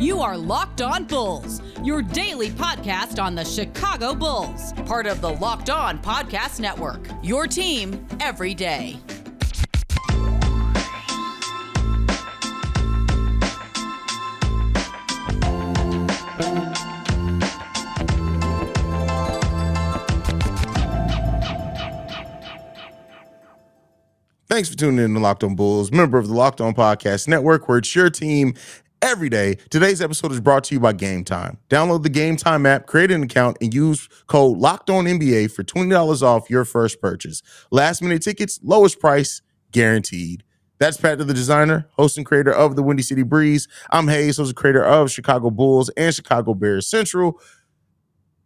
You are Locked On Bulls, your daily podcast on the Chicago Bulls, part of the Locked On Podcast Network. Your team every day. Thanks for tuning in to Locked On Bulls, member of the Locked On Podcast Network, where it's your team every day. Today's episode is brought to you by Game Time. Download the Game Time app, create an account, and use code Locked On NBA for twenty dollars off your first purchase. Last minute tickets, lowest price, guaranteed. That's Pat, the designer, host and creator of the Windy City Breeze. I'm Haize, host and creator of Chicago Bulls and Chicago Bears Central.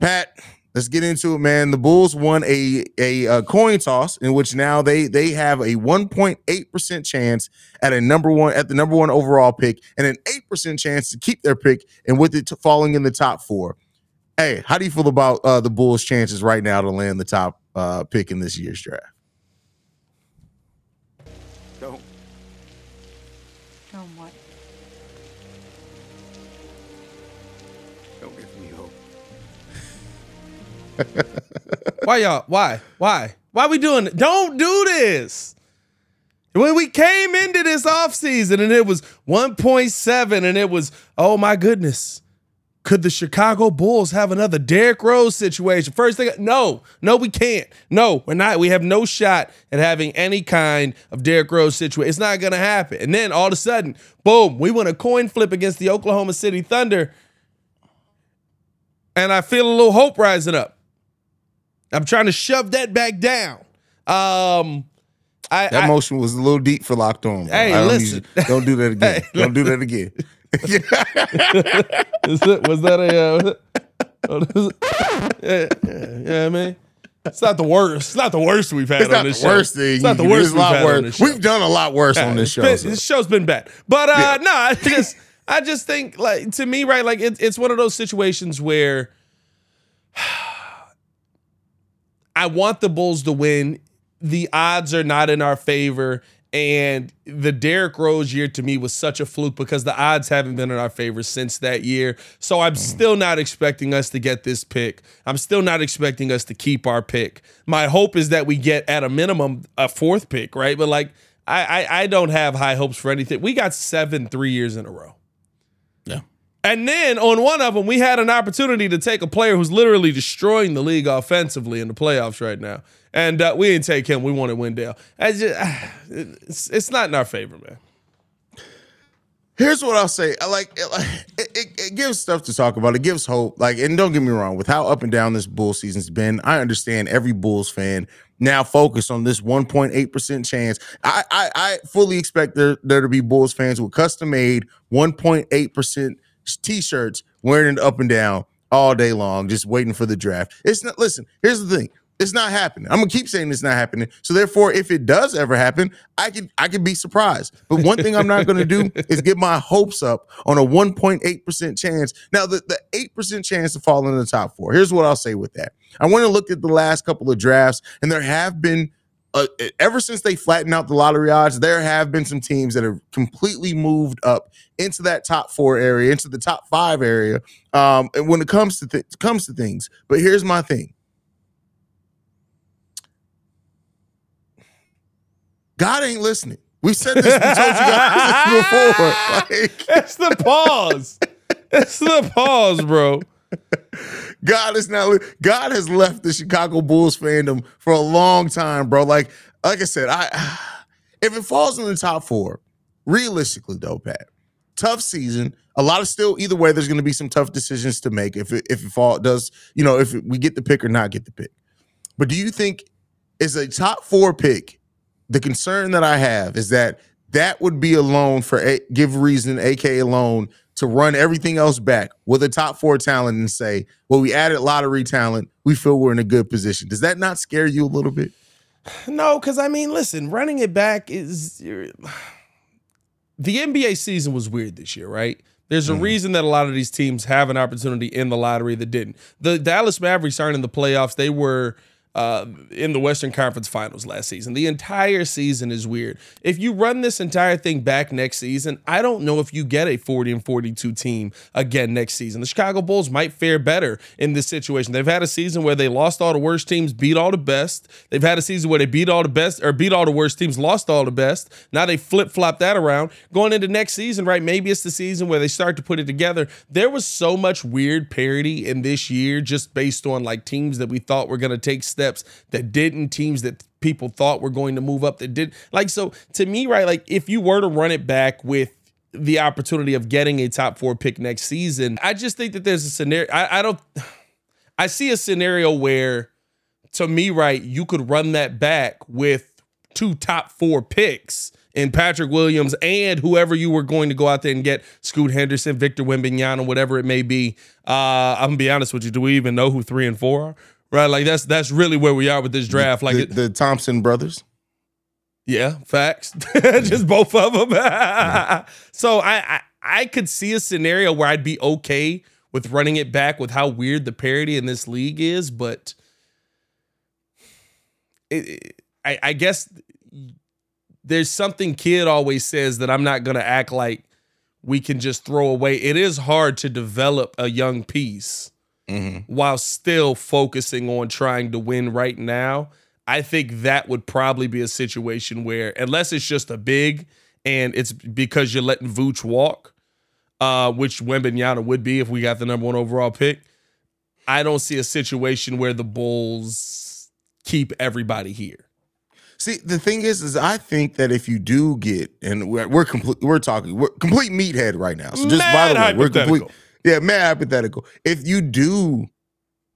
Pat, let's get into it, man. The Bulls won a, a, a coin toss in which now they they have a 1.8 percent chance at a number one at the number one overall pick and an eight percent chance to keep their pick and with it falling in the top four. Hey, how do you feel about uh, the Bulls' chances right now to land the top uh, pick in this year's draft? Why y'all? Why? Why? Why we doing it? Don't do this. When we came into this offseason and it was 1.7 and it was, oh my goodness. Could the Chicago Bulls have another Derrick Rose situation? First thing, no, no, we can't. No, we're not. We have no shot at having any kind of Derrick Rose situation. It's not going to happen. And then all of a sudden, boom, we win a coin flip against the Oklahoma City Thunder. And I feel a little hope rising up. I'm trying to shove that back down. Um, I, That I- motion was a little deep for locked on. bro. Hey, I don't need listen. you- don't do that again. Hey, don't do that again. Is it, was that a? Uh, was it- what is it? yeah, yeah, yeah, I mean, it's not the worst. It's not the worst we've had It's on this show. worst thing. It's not the you can do. worst It's we've lot had on this show. We've done a lot worse on this show. been- so. This show's been bad, but uh, Yeah. no, I just, I just think like to me, right? Like it, it's one of those situations where I want the Bulls to win. The odds are not in our favor. And the Derrick Rose year to me was such a fluke because the odds haven't been in our favor since that year. So I'm mm. still not expecting us to get this pick. I'm still not expecting us to keep our pick. My hope is that we get at a minimum a fourth pick, right? But like I I, I don't have high hopes for anything. We got seven three years in a row. Yeah. And then on one of them, we had an opportunity to take a player who's literally destroying the league offensively in the playoffs right now. And uh, we didn't take him. We wanted Wendell. Just, it's, it's not in our favor, man. Here's what I'll say. I like it, like, it, it, it gives stuff to talk about. It gives hope. Like, and don't get me wrong, with how up and down this bull season's been, I understand every Bulls fan now focus on this 1.8% chance. I I, I fully expect there, there to be Bulls fans with custom made 1.8% t-shirts wearing it up and down all day long, just waiting for the draft. It's not listen, here's the thing. It's not happening. I'm gonna keep saying it's not happening. So therefore, if it does ever happen, I could I could be surprised. But one thing I'm not gonna do is get my hopes up on a 1.8% chance. Now, the, the 8% chance to fall in the top four. Here's what I'll say with that. I want to look at the last couple of drafts, and there have been uh, ever since they flattened out the lottery odds, there have been some teams that have completely moved up into that top four area, into the top five area. Um, and when it comes to th- comes to things, but here's my thing: God ain't listening. We said this. We told you guys this before. Like, It's the pause. it's the pause, bro. God is not. God has left the Chicago Bulls fandom for a long time, bro. Like, like I said, I if it falls in the top four, realistically though, Pat, tough season. A lot of still either way. There's going to be some tough decisions to make if it, if it fall does you know if we get the pick or not get the pick. But do you think is a top four pick? The concern that I have is that that would be a loan for a, give reason, aka loan, to run everything else back with a top four talent and say, well, we added lottery talent. We feel we're in a good position. Does that not scare you a little bit? No, because I mean, listen, running it back is the NBA season was weird this year, right? There's a mm-hmm. reason that a lot of these teams have an opportunity in the lottery that didn't. The Dallas Mavericks aren't in the playoffs. They were uh, in the Western Conference Finals last season. The entire season is weird. If you run this entire thing back next season, I don't know if you get a 40 and 42 team again next season. The Chicago Bulls might fare better in this situation. They've had a season where they lost all the worst teams, beat all the best. They've had a season where they beat all the best or beat all the worst teams, lost all the best. Now they flip flop that around. Going into next season, right? Maybe it's the season where they start to put it together. There was so much weird parity in this year just based on like teams that we thought were going to take steps steps that didn't, teams that people thought were going to move up that did. Like, so to me, right, like if you were to run it back with the opportunity of getting a top four pick next season, I just think that there's a scenario. I, I don't, I see a scenario where, to me, right, you could run that back with two top four picks in Patrick Williams and whoever you were going to go out there and get, Scoot Henderson, Victor Wembanyama, whatever it may be. Uh, I'm gonna be honest with you. Do we even know who three and four are? Right? Like that's that's really where we are with this draft. Like the, it, the Thompson brothers. Yeah, facts. Just both of them. so I, I I could see a scenario where I'd be okay with running it back with how weird the parity in this league is, but it, it, I, I guess there's something kid always says that I'm not gonna act like we can just throw away. It is hard to develop a young piece mm-hmm. while still focusing on trying to win right now, I think that would probably be a situation where, unless it's just a big and it's because you're letting Vooch walk, uh, which Wembanyama would be if we got the number one overall pick, I don't see a situation where the Bulls keep everybody here. See, the thing is, is I think that if you do get, and we're, we're complete, we're talking, we're complete meathead right now. So just Mad by the way, we're complete yeah, man, hypothetical. If you do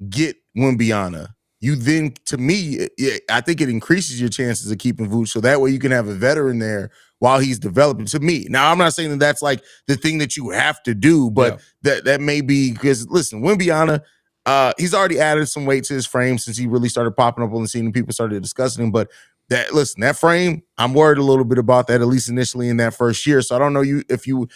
get Wembanyama, you then, to me, I think it increases your chances of keeping Vooch. So that way you can have a veteran there while he's developing. To me, now I'm not saying that that's like the thing that you have to do, but yeah. that that may be because listen, Wembanyama, uh, he's already added some weight to his frame since he really started popping up on the scene and people started discussing him. But that listen, that frame, I'm worried a little bit about that, at least initially in that first year. So I don't know you if you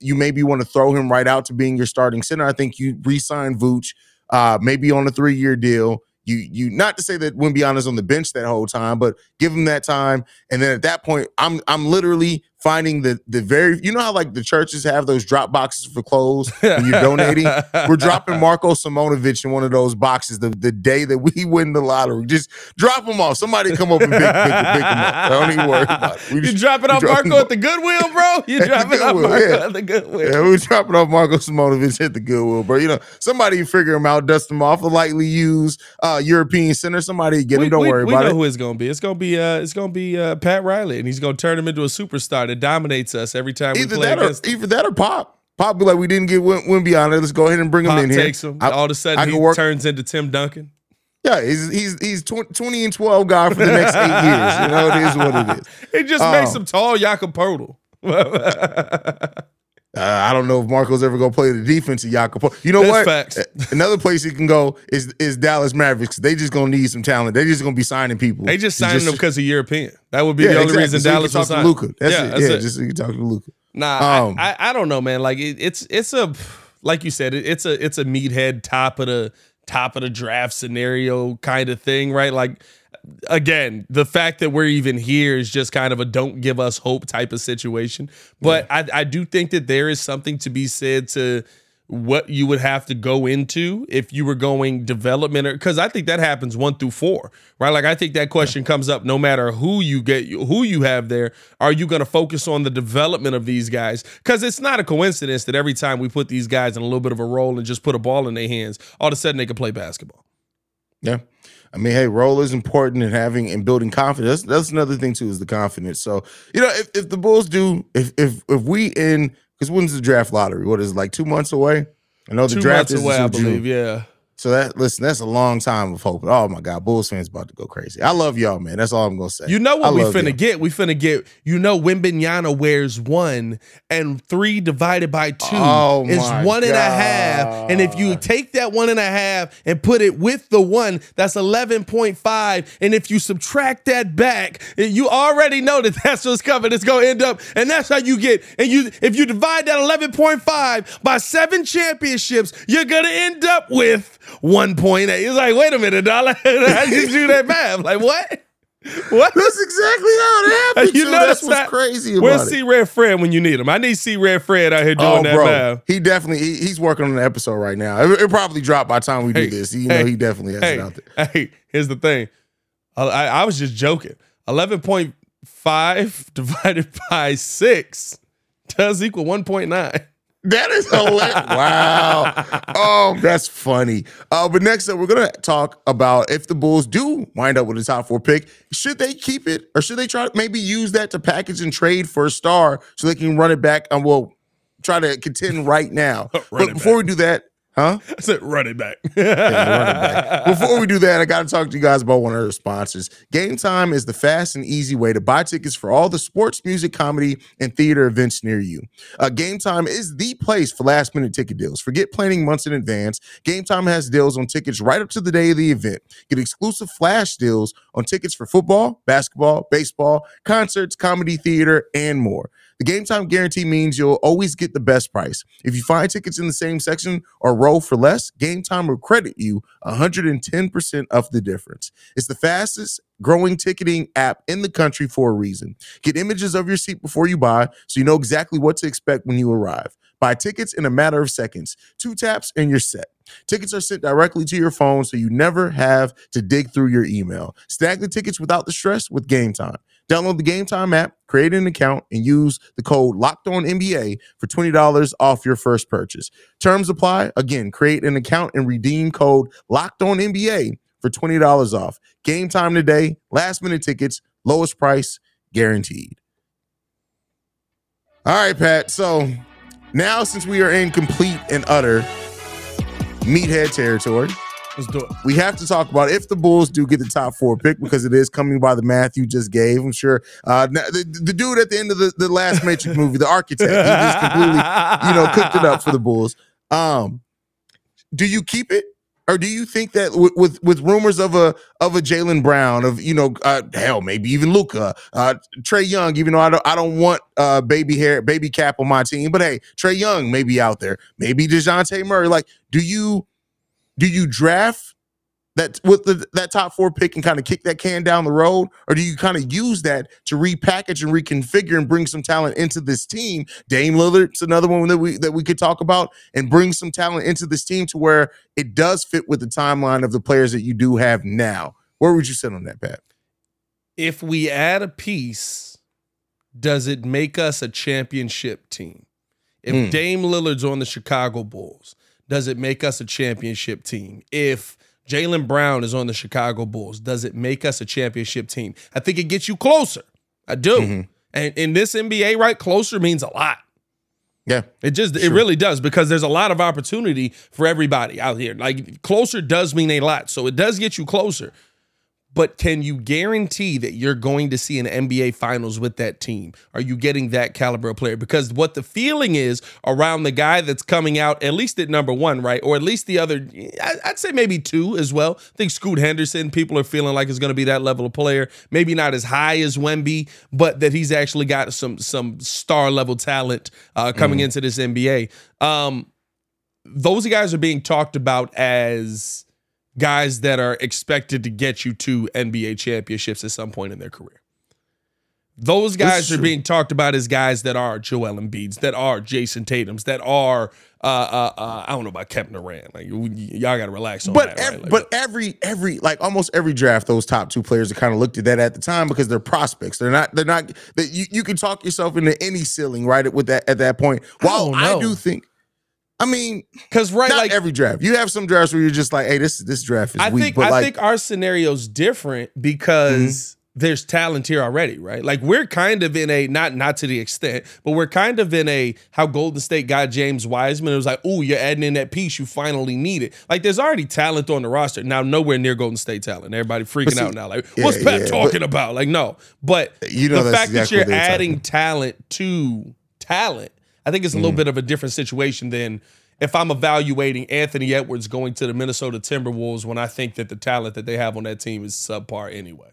you maybe want to throw him right out to being your starting center. I think you re-sign Vooch, uh, maybe on a three-year deal. You you not to say that Wembanyama's on the bench that whole time, but give him that time. And then at that point, I'm I'm literally finding the the very you know how like the churches have those drop boxes for clothes when you're donating. We're dropping Marko Simonovic in one of those boxes the, the day that we win the lottery. Just drop them off. Somebody come up and pick, pick, pick them up. Don't even worry about it. We you dropping off Marko at the Goodwill, bro? You dropping off Marko yeah. at the Goodwill? Yeah, we're dropping off Marko Simonovic at the Goodwill, bro. You know, somebody figure him out, dust him off, a lightly used uh, European center. Somebody get him. Don't we, worry we about it. We know who it's gonna be. It's gonna be uh, it's gonna be uh, Pat Riley, and he's gonna turn him into a superstar that dominates us every time either we play that against or, Either that or Pop. Pop be like, we didn't get on it. Let's go ahead and bring Pop him in takes here. Him. I, All of a sudden, he work. turns into Tim Duncan. Yeah, he's he's he's 20 and 12 guy for the next eight years. You know, it is what it is. It just um, makes him tall Jakob. Uh, I don't know if Marko's ever gonna play the defense of Jakob. You know That's what? Facts. Another place he can go is is Dallas Mavericks. They just gonna need some talent. They just gonna be signing people. They just signing them because of European. That would be yeah, the only exactly. reason so Dallas talk to Luka. That's yeah, it. That's yeah, it. just so you talk to Luka. Nah, um, I, I, I don't know, man. Like it, it's it's a like you said, it, it's a it's a meathead top of the top of the draft scenario kind of thing, right? Like again, the fact that we're even here is just kind of a don't give us hope type of situation. But yeah. I, I do think that there is something to be said to what you would have to go into if you were going development because I think that happens one through four, right? Like I think that question yeah. comes up no matter who you get, who you have there. Are you going to focus on the development of these guys? Because it's not a coincidence that every time we put these guys in a little bit of a role and just put a ball in their hands, all of a sudden they can play basketball. Yeah. I mean, hey, role is important in having and building confidence. That's, that's another thing too, is the confidence. So, you know, if, if the Bulls do, if if if we in because when's the draft lottery? What is it, like two months away? I know the two draft is away, I believe. June. Yeah. So that listen, that's a long time of hope. Oh my God, Bulls fans about to go crazy. I love y'all, man. That's all I'm gonna say. You know what I we finna y'all. get? We finna get. You know, Wembanyama wears one, and three divided by two oh is one God. and a half. And if you take that one and a half and put it with the one, that's eleven point five. And if you subtract that back, eh, you already know that that's what's coming. It's gonna end up, and that's how you get. And you, if you divide that eleven point five by seven championships, you're gonna end up with one point eight. It's like, wait a minute, how did you do that math? Like what? What? That's exactly how it happened. You know that's what's not- crazy about Where's. C Red Fred when you need him? I need C Red Fred out here doing Oh, that bro, math. he definitely he, he's working on an episode right now. It, it probably dropped by the time we Hey, do this. You know, he definitely has Hey, it out there. hey, here's the thing. I, I, I was just joking. Eleven point five divided by six does equal one point nine. That is hilarious. wow. Oh, that's funny. Uh, but next up, we're gonna talk about if the Bulls do wind up with a top four pick, should they keep it or should they try to maybe use that to package and trade for a star so they can run it back and we'll try to contend right now. But before back. we do that, huh? I said run it back. run it back. Before we do that, I got to talk to you guys about one of our sponsors. Game Time is the fast and easy way to buy tickets for all the sports, music, comedy, and theater events near you. Uh, Game Time is the place for last minute ticket deals. Forget planning months in advance. Game Time has deals on tickets right up to the day of the event. Get exclusive flash deals on tickets for football, basketball, baseball, concerts, comedy, theater, and more. The game time guarantee means you'll always get the best price. If you find tickets in the same section or row for less, Game Time will credit you 110% of the difference. It's the fastest growing ticketing app in the country for a reason. Get images of your seat before you buy so you know exactly what to expect when you arrive. Buy tickets in a matter of seconds. Two taps and you're set. Tickets are sent directly to your phone so you never have to dig through your email. Snag the tickets without the stress with Game Time. Download the Game Time app, create an account, and use the code Locked On NBA for twenty dollars off your first purchase. Terms apply. Again, create an account and redeem code Locked On NBA for twenty dollars off. Game time today. Last minute tickets, lowest price guaranteed. All right, Pat. So now, since we are in complete and utter meathead territory, Let's do it. we have to talk about if the Bulls do get the top four pick because it is coming by the math you just gave. I'm sure uh, the, the dude at the end of the, the last Matrix movie, the architect, he just completely, you know, cooked it up for the Bulls. Um, do you keep it? Or do you think that with with, with rumors of a of a Jaylen Brown of you know uh, hell maybe even Luka uh, Trae Young even though I don't I don't want uh, baby hair baby cap on my team but hey Trae Young may be out there maybe Dejounte Murray like do you do you draft that with the, that top four pick and kind of kick that can down the road, or do you kind of use that to repackage and reconfigure and bring some talent into this team? Dame Lillard's another one that we that we could talk about and bring some talent into this team to where it does fit with the timeline of the players that you do have now. Where would you sit on that, Pat? If we add a piece, does it make us a championship team? If Mm. Dame Lillard's on the Chicago Bulls, does it make us a championship team? If Jaylen Brown is on the Chicago Bulls, does it make us a championship team? I think it gets you closer. I do. Mhm. And in this NBA, right, closer means a lot. Yeah, It just it really does because there's a lot of opportunity for everybody out here. Like closer does mean a lot. So it does get you closer. But can you guarantee that you're going to see an NBA finals with that team? Are you getting that caliber of player? Because what the feeling is around the guy that's coming out, at least at number one, right? Or at least the other, I'd say maybe two as well. I think Scoot Henderson, people are feeling like is going to be that level of player. Maybe not as high as Wemby, but that he's actually got some some star level talent uh, coming into this NBA. Um, those guys are being talked about as guys that are expected to get you to NBA championships at some point in their career. Those guys are being talked about as guys that are Joel Embiid's, that are Jayson Tatum's, that are uh, uh, uh, I don't know about Kevin Durant. Like y- y'all got to relax on but that. ev- right? Like, but every every like almost every draft, those top two players are kind of looked at that at the time because they're prospects. They're not. They're not. That you you can talk yourself into any ceiling right with that at that point. While don't I, do think, I mean, because right, not like every draft. You have some drafts where you're just like, hey, this this draft is I weak. think but I like, think our scenario's different because mm-hmm. there's talent here already, right? Like we're kind of in a not not to the extent, but we're kind of in a how Golden State got James Wiseman. It was like, oh, you're adding in that piece you finally needed. Like there's already talent on the roster now, nowhere near Golden State talent. Everybody freaking see, out now, like yeah, what's Pep yeah, talking about? Like no, but You know the fact exactly that you're adding talent to talent, I think it's a little Mm-hmm. bit of a different situation than if I'm evaluating Anthony Edwards going to the Minnesota Timberwolves when I think that the talent that they have on that team is subpar anyway.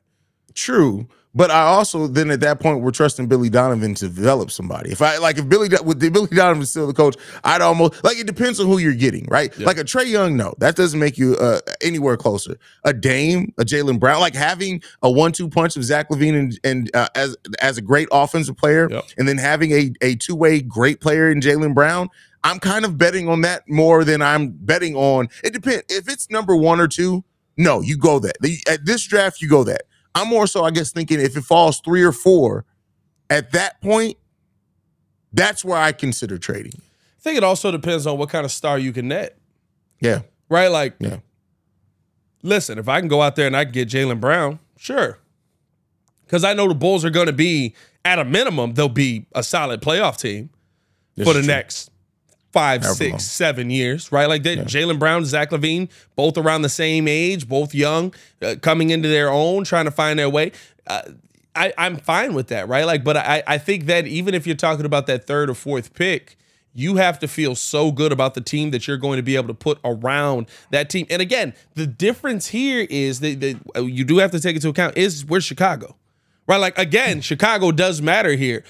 True. But I also then at that point we're trusting Billy Donovan to develop somebody. If I like if Billy with Billy Donovan still the coach, I'd almost like it depends on who you're getting, right? Yeah. Like a Trae Young, no, that doesn't make you uh, anywhere closer. A Dame, a Jaylen Brown, like having a one-two punch of Zach LaVine and, and uh, as as a great offensive player, yep. and then having a a two-way great player in Jaylen Brown. I'm kind of betting on that more than I'm betting on. It depends if it's number one or two. No, you go that. At this draft, you go that. I'm more so, I guess, thinking if it falls three or four, at that point, that's where I consider trading. I think it also depends on what kind of star you can net. Yeah. Right? Like, yeah. listen, if I can go out there and I can get Jaylen Brown, sure. Because I know the Bulls are going to be, at a minimum, they'll be a solid playoff team this for the next five, However six, long. seven years, right? Like that. Yeah. Jaylen Brown, Zach LaVine, both around the same age, both young, uh, coming into their own, trying to find their way. Uh, I, I'm fine with that, right? Like, but I, I think that even if you're talking about that third or fourth pick, you have to feel so good about the team that you're going to be able to put around that team. And again, the difference here is that, that uh, you do have to take into account is we're Chicago right? Like again, Chicago does matter here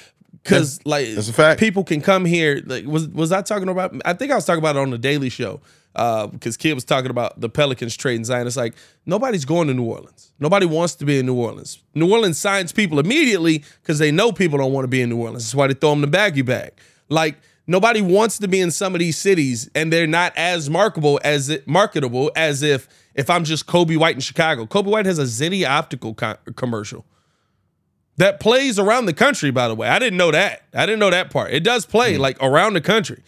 because like that's a fact. People can come here. Like was was I talking about? I think I was talking about it on the Daily Show because uh, Kid was talking about the Pelicans trading Zion. It's like nobody's going to New Orleans. Nobody wants to be in New Orleans. New Orleans signs people immediately because they know people don't want to be in New Orleans. That's why they throw them the baggy bag. Like nobody wants to be in some of these cities, and they're not as marketable as it, marketable as if if I'm just Coby White in Chicago. Coby White has a Zenni optical co- commercial that plays around the country, by the way. I didn't know that. I didn't know that part. It does play mm-hmm. like around the country.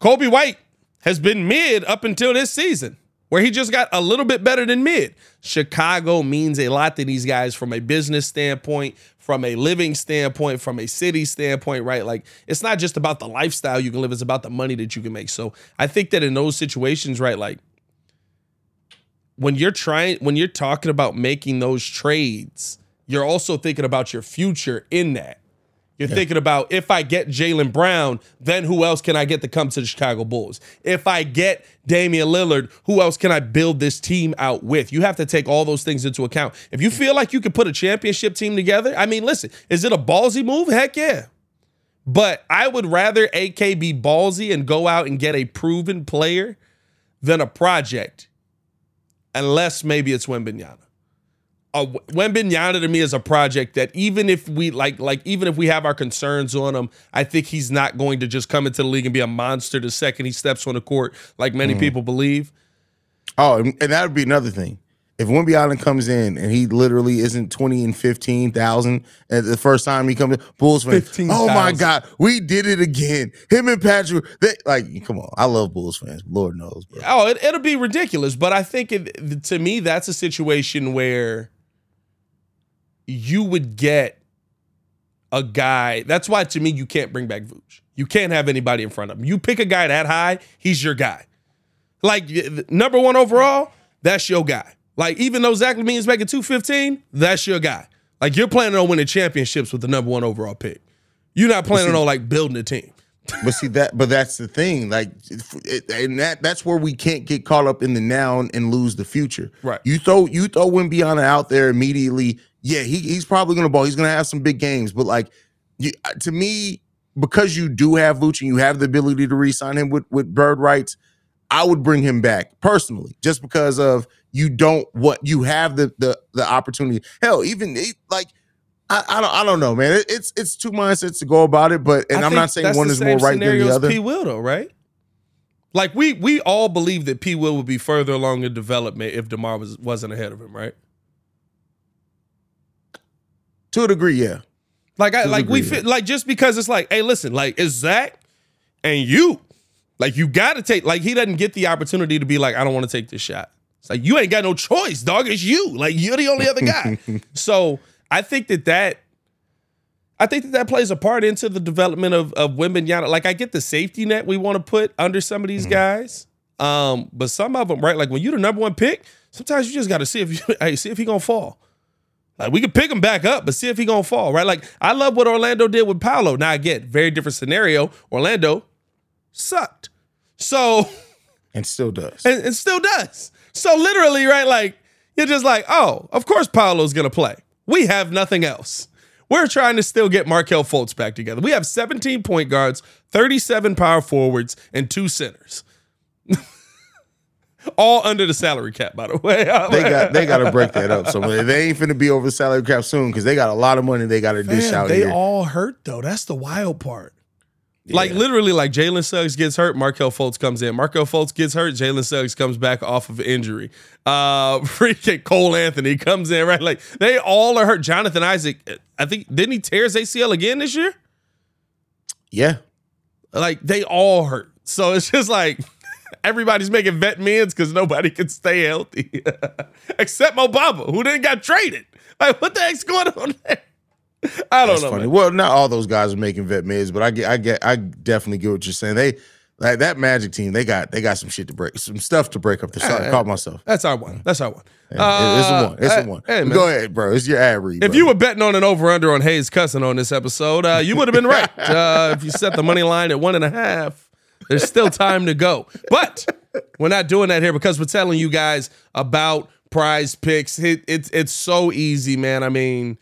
Coby White has been mid up until this season, where he just got a little bit better than mid. Chicago means a lot to these guys from a business standpoint, from a living standpoint, from a city standpoint, right? Like it's not just about the lifestyle you can live, it's about the money that you can make. So I think that in those situations, right, like when you're trying, when you're talking about making those trades, you're also thinking about your future in that. You're yeah. thinking about if I get Jaylen Brown, then who else can I get to come to the Chicago Bulls? If I get Damian Lillard, who else can I build this team out with? You have to take all those things into account. If you feel like you can put a championship team together, I mean, listen, is it a ballsy move? Heck yeah. But I would rather AK be ballsy and go out and get a proven player than a project, unless maybe it's Wembanyama uh, Wembanyama to me is a project that even if we like, like even if we have our concerns on him, I think he's not going to just come into the league and be a monster the second he steps on the court, like many mm. people believe. Oh, and that would be another thing. If Wemby Allen comes in and he literally isn't 20 and 15,000 at the first time he comes in, Bulls fans, 15, oh my God, we did it again. Him and Patrick, they, like, come on. I love Bulls fans. Lord knows, bro. Oh, it, will be ridiculous. But I think it, to me, that's a situation where you would get a guy. That's why to me you can't bring back Vooch. You can't have anybody in front of him. You pick a guy that high, he's your guy. Like number one overall, that's your guy. Like even though Zach LaVine is making two fifteen, that's your guy. Like you're planning on winning championships with the number one overall pick. You're not planning on like building a team. But see that, but that's the thing. Like, it, and that that's where we can't get caught up in the now and lose the future. Right. You throw you throw Wembanyama out there immediately yeah, he, he's probably to ball. He's to have some big games, but like you, uh, to me, because you do have Vooch and you have the ability to re-sign him with with bird rights, I would bring him back personally, just because of you don't what you have the the the opportunity. Hell, even like I, I don't I don't know, man. It, it's it's two mindsets to go about it, but and I am not saying one is more right than the other. P will though, right? Like we we all believe that P will would be further along in development if Demar was wasn't ahead of him, right? To a degree, yeah. Like I like degree, we fit like just because it's like, hey, listen, like it's Zach and you. Like you got to take like he doesn't get the opportunity to be like, I don't want to take this shot. It's like you ain't got no choice, dog. It's you. Like you're the only other guy. so I think that that I think that that plays a part into the development of of Wembanyama. Like I get the safety net we want to put under some of these mm-hmm. guys, um, but some of them, right? Like when you're the number one pick, sometimes you just got to see if you hey see if he gonna fall. Like we could pick him back up, but see if he gonna fall, right? Like I love what Orlando did with Paolo. Now again, very different scenario. Orlando sucked. So and still does. And, and still does. So literally, right, like, You're just like, oh, of course Paolo's gonna play. We have nothing else. We're trying to still get Markelle Fultz back together. We have 17 point guards, 37 power forwards, and two centers. All under the salary cap, by the way. they got they got to break that up. So they ain't finna be over the salary cap soon because they got a lot of money they got to dish out. They here. all hurt though. That's the wild part. Like literally, like Jalen Suggs gets hurt, Markelle Fultz comes in. Markelle Fultz gets hurt, Jalen Suggs comes back off of injury. Uh freaking Cole Anthony comes in, right? Like they all are hurt. Jonathan Isaac, I think didn't he tear his ACL again this year? Yeah. Like they all hurt. So it's just like everybody's making vet mins because nobody can stay healthy. Except Mo Bamba, who then got traded. Like, what the heck's going on there? I don't That's know. funny. man. Well, not all those guys are making vet mids, but I get, I get, I definitely get what you're saying. They like that Magic team. They got, they got some shit to break, some stuff to break up. The sorry, Yeah, caught myself. That's our one. That's our one. Yeah, it's a Uh, one. It's hey- a one. hey, man. Go ahead, bro. It's your ad read. If bro. you were betting on an over under on Haize cussing on this episode, uh, you would have been right. Uh, if you set the money line at one and a half, there's still time to go. But we're not doing that here because we're telling you guys about prize picks. It, it's it's so easy, man. I mean,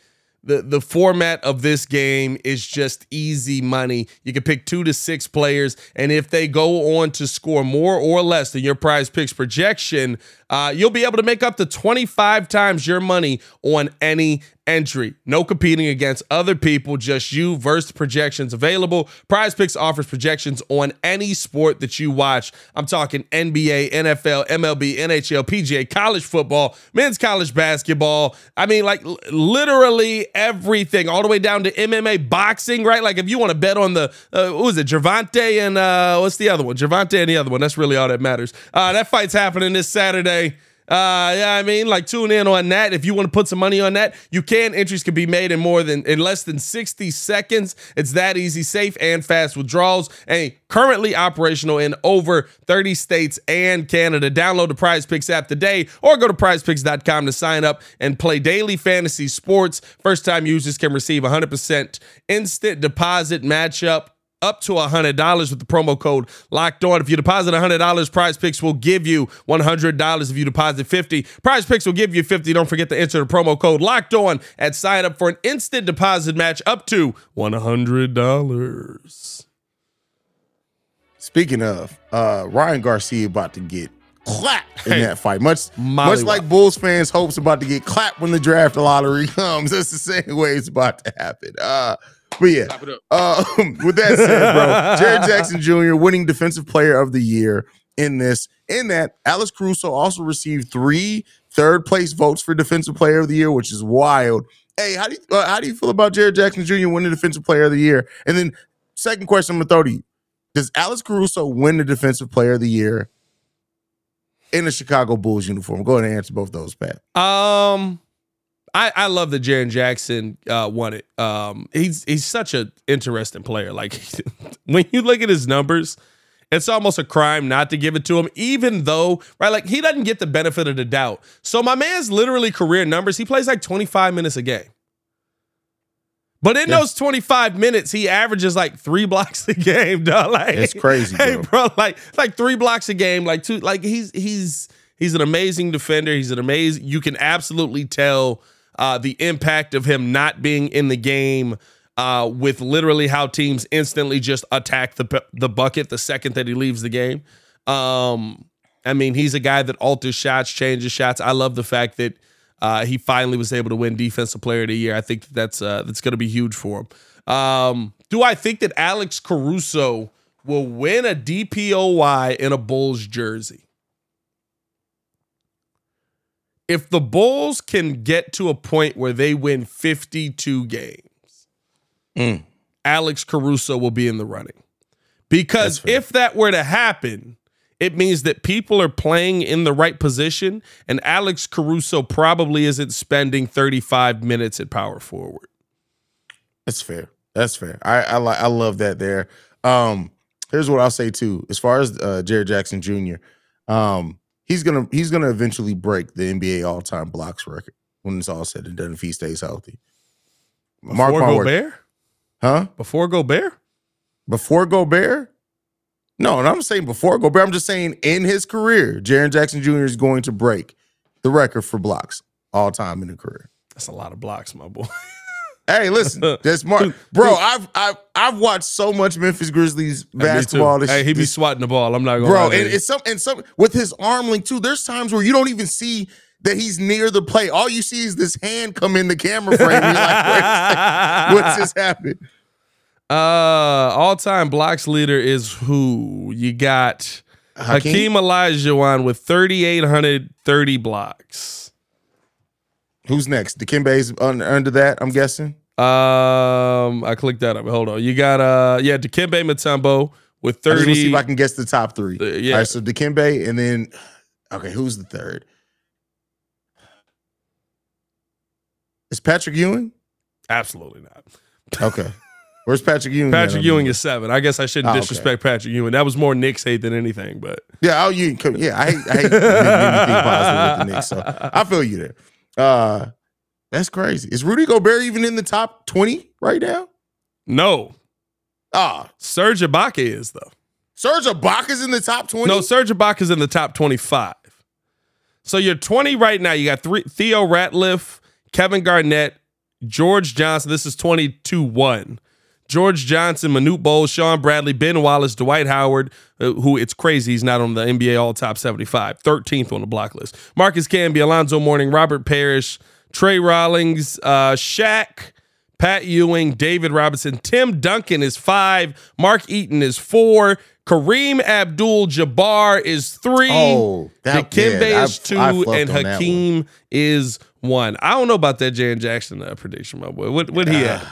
the the format of this game is just easy money. You can pick two to six players, and if they go on to score more or less than your prize picks projection, uh, you'll be able to make up to 25 times your money on any entry. No competing against other people, just you versus projections available. Prize Picks offers projections on any sport that you watch. I'm talking NBA, NFL, MLB, NHL, PGA, college football, men's college basketball. I mean, like l- literally everything, all the way down to MMA, boxing, right? Like if you want to bet on the, uh, what was it, Gervonta and uh, what's the other one? Gervonta and the other one. That's really all that matters. Uh, that fight's happening this Saturday. Uh, yeah, I mean, like tune in on that. If you want to put some money on that, you can. Entries can be made in more than in less than 60 seconds. It's that easy, safe, and fast withdrawals. And currently operational in over 30 states and Canada. Download the Prize Picks app today or go to prizepicks.com to sign up and play daily fantasy sports. First time users can receive 100% instant deposit matchup up to $100 with the promo code locked on. If you deposit $100, Prize Picks will give you $100 if you deposit 50. Prize Picks will give you 50. Don't forget to enter the promo code locked on at sign up for an instant deposit match up to $100. Speaking of, uh, Ryan Garcia about to get clapped in Hey. that fight. Much much like Bulls fans' hopes about to get clapped when the draft lottery comes. That's the same way it's about to happen. Uh, but yeah, uh, with that said, bro, Jaren Jackson Jr. winning Defensive Player of the Year in this. In that, Alex Caruso also received three third place votes for Defensive Player of the Year, which is wild. Hey, how do you uh, how do you feel about Jaren Jackson Jr. winning Defensive Player of the Year? And then, second question, I'm gonna throw to you: Does Alex Caruso win the Defensive Player of the Year in a Chicago Bulls uniform? Go ahead and answer both those, Pat. Um, I, I love that Jaren Jackson uh, won it. Um, he's he's such an interesting player. Like when you look at his numbers, it's almost a crime not to give it to him, even though right, like he doesn't get the benefit of the doubt. So my man's literally career numbers. He plays like twenty five minutes a game. But in Yeah. those 25 minutes, he averages like three blocks a game, dog. Like It's crazy, Hey, bro. bro, like like three blocks a game, like two, like he's he's he's an amazing defender. He's an amazing. You can absolutely tell uh, the impact of him not being in the game. Uh, with literally how teams instantly just attack the the bucket the second that he leaves the game. Um, I mean, he's a guy that alters shots, changes shots. I love the fact that uh, he finally was able to win Defensive Player of the Year. I think that that's uh, that's going to be huge for him. Um, do I think that Alex Caruso will win a DPOY in a Bulls jersey? If the Bulls can get to a point where they win 52 games, Mm. Alex Caruso will be in the running. Because if that were to happen, it means that people are playing in the right position, and Alex Caruso probably isn't spending 35 minutes at power forward. That's fair. That's fair. I I like I love that there. Um, here's what I'll say too. As far as uh, Jaren Jackson Jr., um, he's gonna he's gonna eventually break the NBA all time blocks record when it's all said and done if he stays healthy. Before word. Gobert? Huh? Before Gobert? Before Gobert? No, and I'm saying before Gobert. I'm just saying in his career, Jaren Jackson Jr. is going to break the record for blocks all time in a career. That's a lot of blocks, my boy. Hey, listen, that's Mark, bro. I've I've I've watched so much Memphis Grizzlies basketball. This, hey, he be swatting the ball. I'm not gonna, bro. And it's some and some with his arm length too. There's times where you don't even see that he's near the play. All you see is this hand come in the camera frame. You're like, what's this happening? Uh, all time blocks leader is who you got. Hakeem, Hakeem Olajuwon with 3,830 blocks. Who's next? Dikembe's under that, I'm guessing. Um, I clicked that up. Hold on. You got uh, yeah, Dikembe Mutombo with 30. I just see if I can guess the top three. Uh, yeah. All right, so Dikembe, and then okay, who's the third? Is Patrick Ewing? Absolutely not. Okay. Where's Patrick Ewing? Patrick Ewing is seven. I guess I shouldn't oh, disrespect okay. Patrick Ewing. That was more Knicks hate than anything, but yeah, oh, you yeah, I hate, I hate anything positive with the Knicks, so I feel you there. Uh, that's crazy. Is Rudy Gobert even in the top twenty right now? No. Ah, Serge Ibaka is though. Serge Ibaka's in the top twenty. No, Serge Ibaka's in the top twenty-five. So you're twenty right now. You got three: Theo Ratliff, Kevin Garnett, George Johnson. This is twenty-two one. George Johnson, Manute Bol, Shawn Bradley, Ben Wallace, Dwight Howard, uh, who it's crazy he's not on the NBA All Top 75, 13th on the block list. Marcus Camby, Alonzo Mourning, Robert Parish, Tree Rollins, uh, Shaq, Pat Ewing, David Robinson, Tim Duncan is five, Mark Eaton is four, Kareem Abdul Jabbar is three, oh, that, Dikembe yeah, is 2 and Hakeem is one. I don't know about that Jaren Jackson uh, prediction, my boy. What what he at?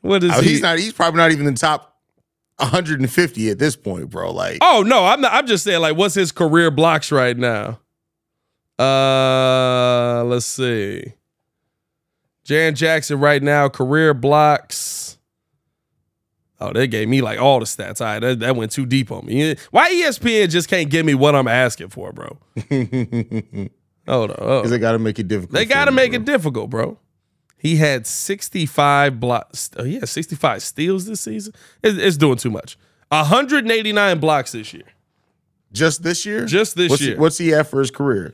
What is oh, he? He's not. He's probably not even in the top 150 at this point, bro. Like, oh no, I'm not. I'm just saying, like, what's his career blocks right now? Uh, let's see. Jan Jackson right now career blocks. Oh, they gave me like all the stats. All right, that, that went too deep on me. Why ESPN just can't give me what I'm asking for, bro? Hold on. Because they got to make it difficult. They got to make bro. it difficult, bro. He had 65 blocks. Oh, yeah, 65 steals this season. It's, it's, doing too much. 189 blocks this year. Just this year? Just this what's year. He, what's he at for his career?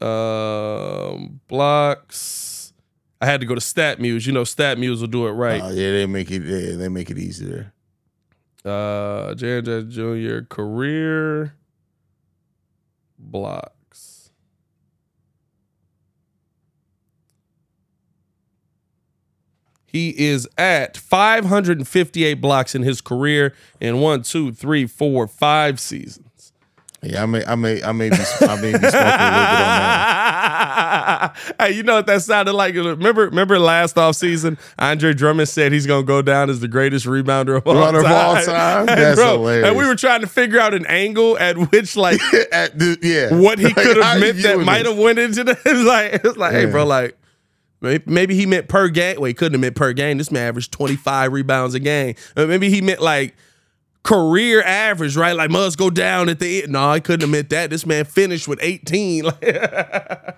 Um, blocks. I had to go to StatMuse. You know, StatMuse will do it right. Oh, yeah, they make it. Yeah, they make it easier. Uh, J.J. Jr. career block. He is at 558 blocks in his career in one, two, three, four, five seasons. Yeah, I may, I may, I may be, I may be smoking a little bit on that. hey, you know what that sounded like? Remember, remember last off season, Andre Drummond said he's gonna go down as the greatest rebounder of all Runner time. Of all time. That's bro, hilarious. And we were trying to figure out an angle at which, like, at the, yeah, what he could have meant that might have went into the. It's like, it's like, yeah. hey, bro, like Maybe he meant per game. Well, he couldn't have meant per game. This man averaged 25 rebounds a game. Maybe he meant like career average, right? Like must go down at the end. No, I couldn't have meant that. This man finished with 18.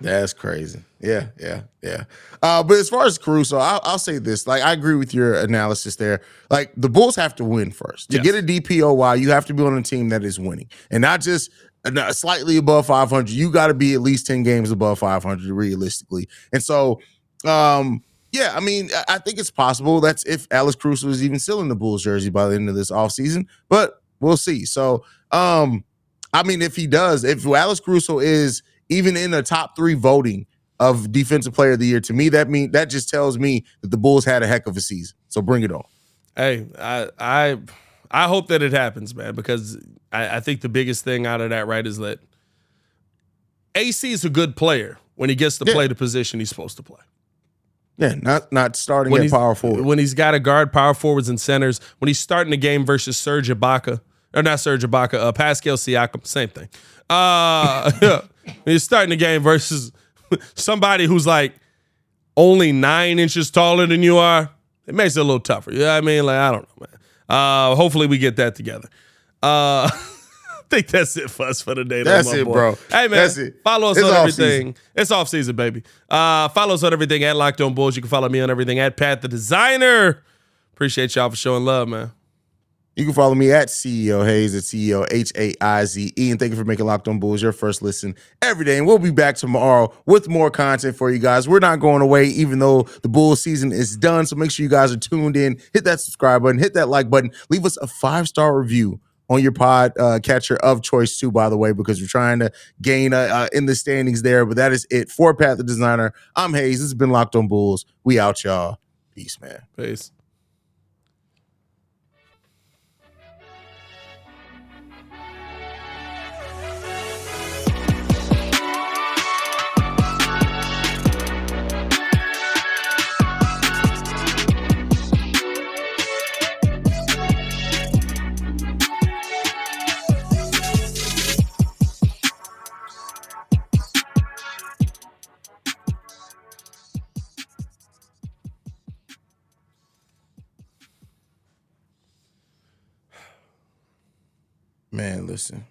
That's crazy. Yeah, yeah, yeah. Uh, but as far as Caruso, I'll, I'll, say this. Like, I agree with your analysis there. Like, the Bulls have to win first. To yes. get a DPOY, you have to be on a team that is winning. And not just slightly above 500. You got to be at least 10 games above 500 realistically. And so um, yeah, I mean, I think it's possible. That's if Alex Caruso is even still in the Bulls jersey by the end of this offseason, but we'll see. So, um, I mean, if he does, if Alex Caruso is even in the top three voting of defensive player of the year, to me, that mean that just tells me that the Bulls had a heck of a season. So bring it on. Hey, I I I hope that it happens, man, because I, I think the biggest thing out of that, right, is that AC is a good player when he gets to yeah. play the position he's supposed to play. Yeah, not not starting when at power forward. When he's got to guard power forwards and centers. When he's starting the game versus Serge Ibaka, or not Serge Ibaka, uh, Pascal Siakam, same thing. Uh, yeah. he's starting the game versus somebody who's like only nine inches taller than you are. It makes it a little tougher. You know what I mean? Like, I don't know, man. Uh, hopefully we get that together. Uh, think that's it for us for the day. That's it, boy. bro. Hey man, that's it. follow us it's on everything. Season. It's off season, baby. Uh, follow us on everything at Locked On Bulls. You can follow me on everything at Pat the Designer. Appreciate y'all for showing love, man. You can follow me at CEO Haize at CEO H A I Z E. And thank you for making Locked On Bulls your first listen every day. And we'll be back tomorrow with more content for you guys. We're not going away, even though the Bulls season is done. So make sure you guys are tuned in. Hit that subscribe button, hit that like button, leave us a five star review on your pod uh, catcher of choice too, by the way, because we're trying to gain uh, uh, in the standings there. But that is it for Pat the Designer. I'm Haize. This has been Locked On Bulls. We out, y'all. Peace, man. Peace. Man, listen.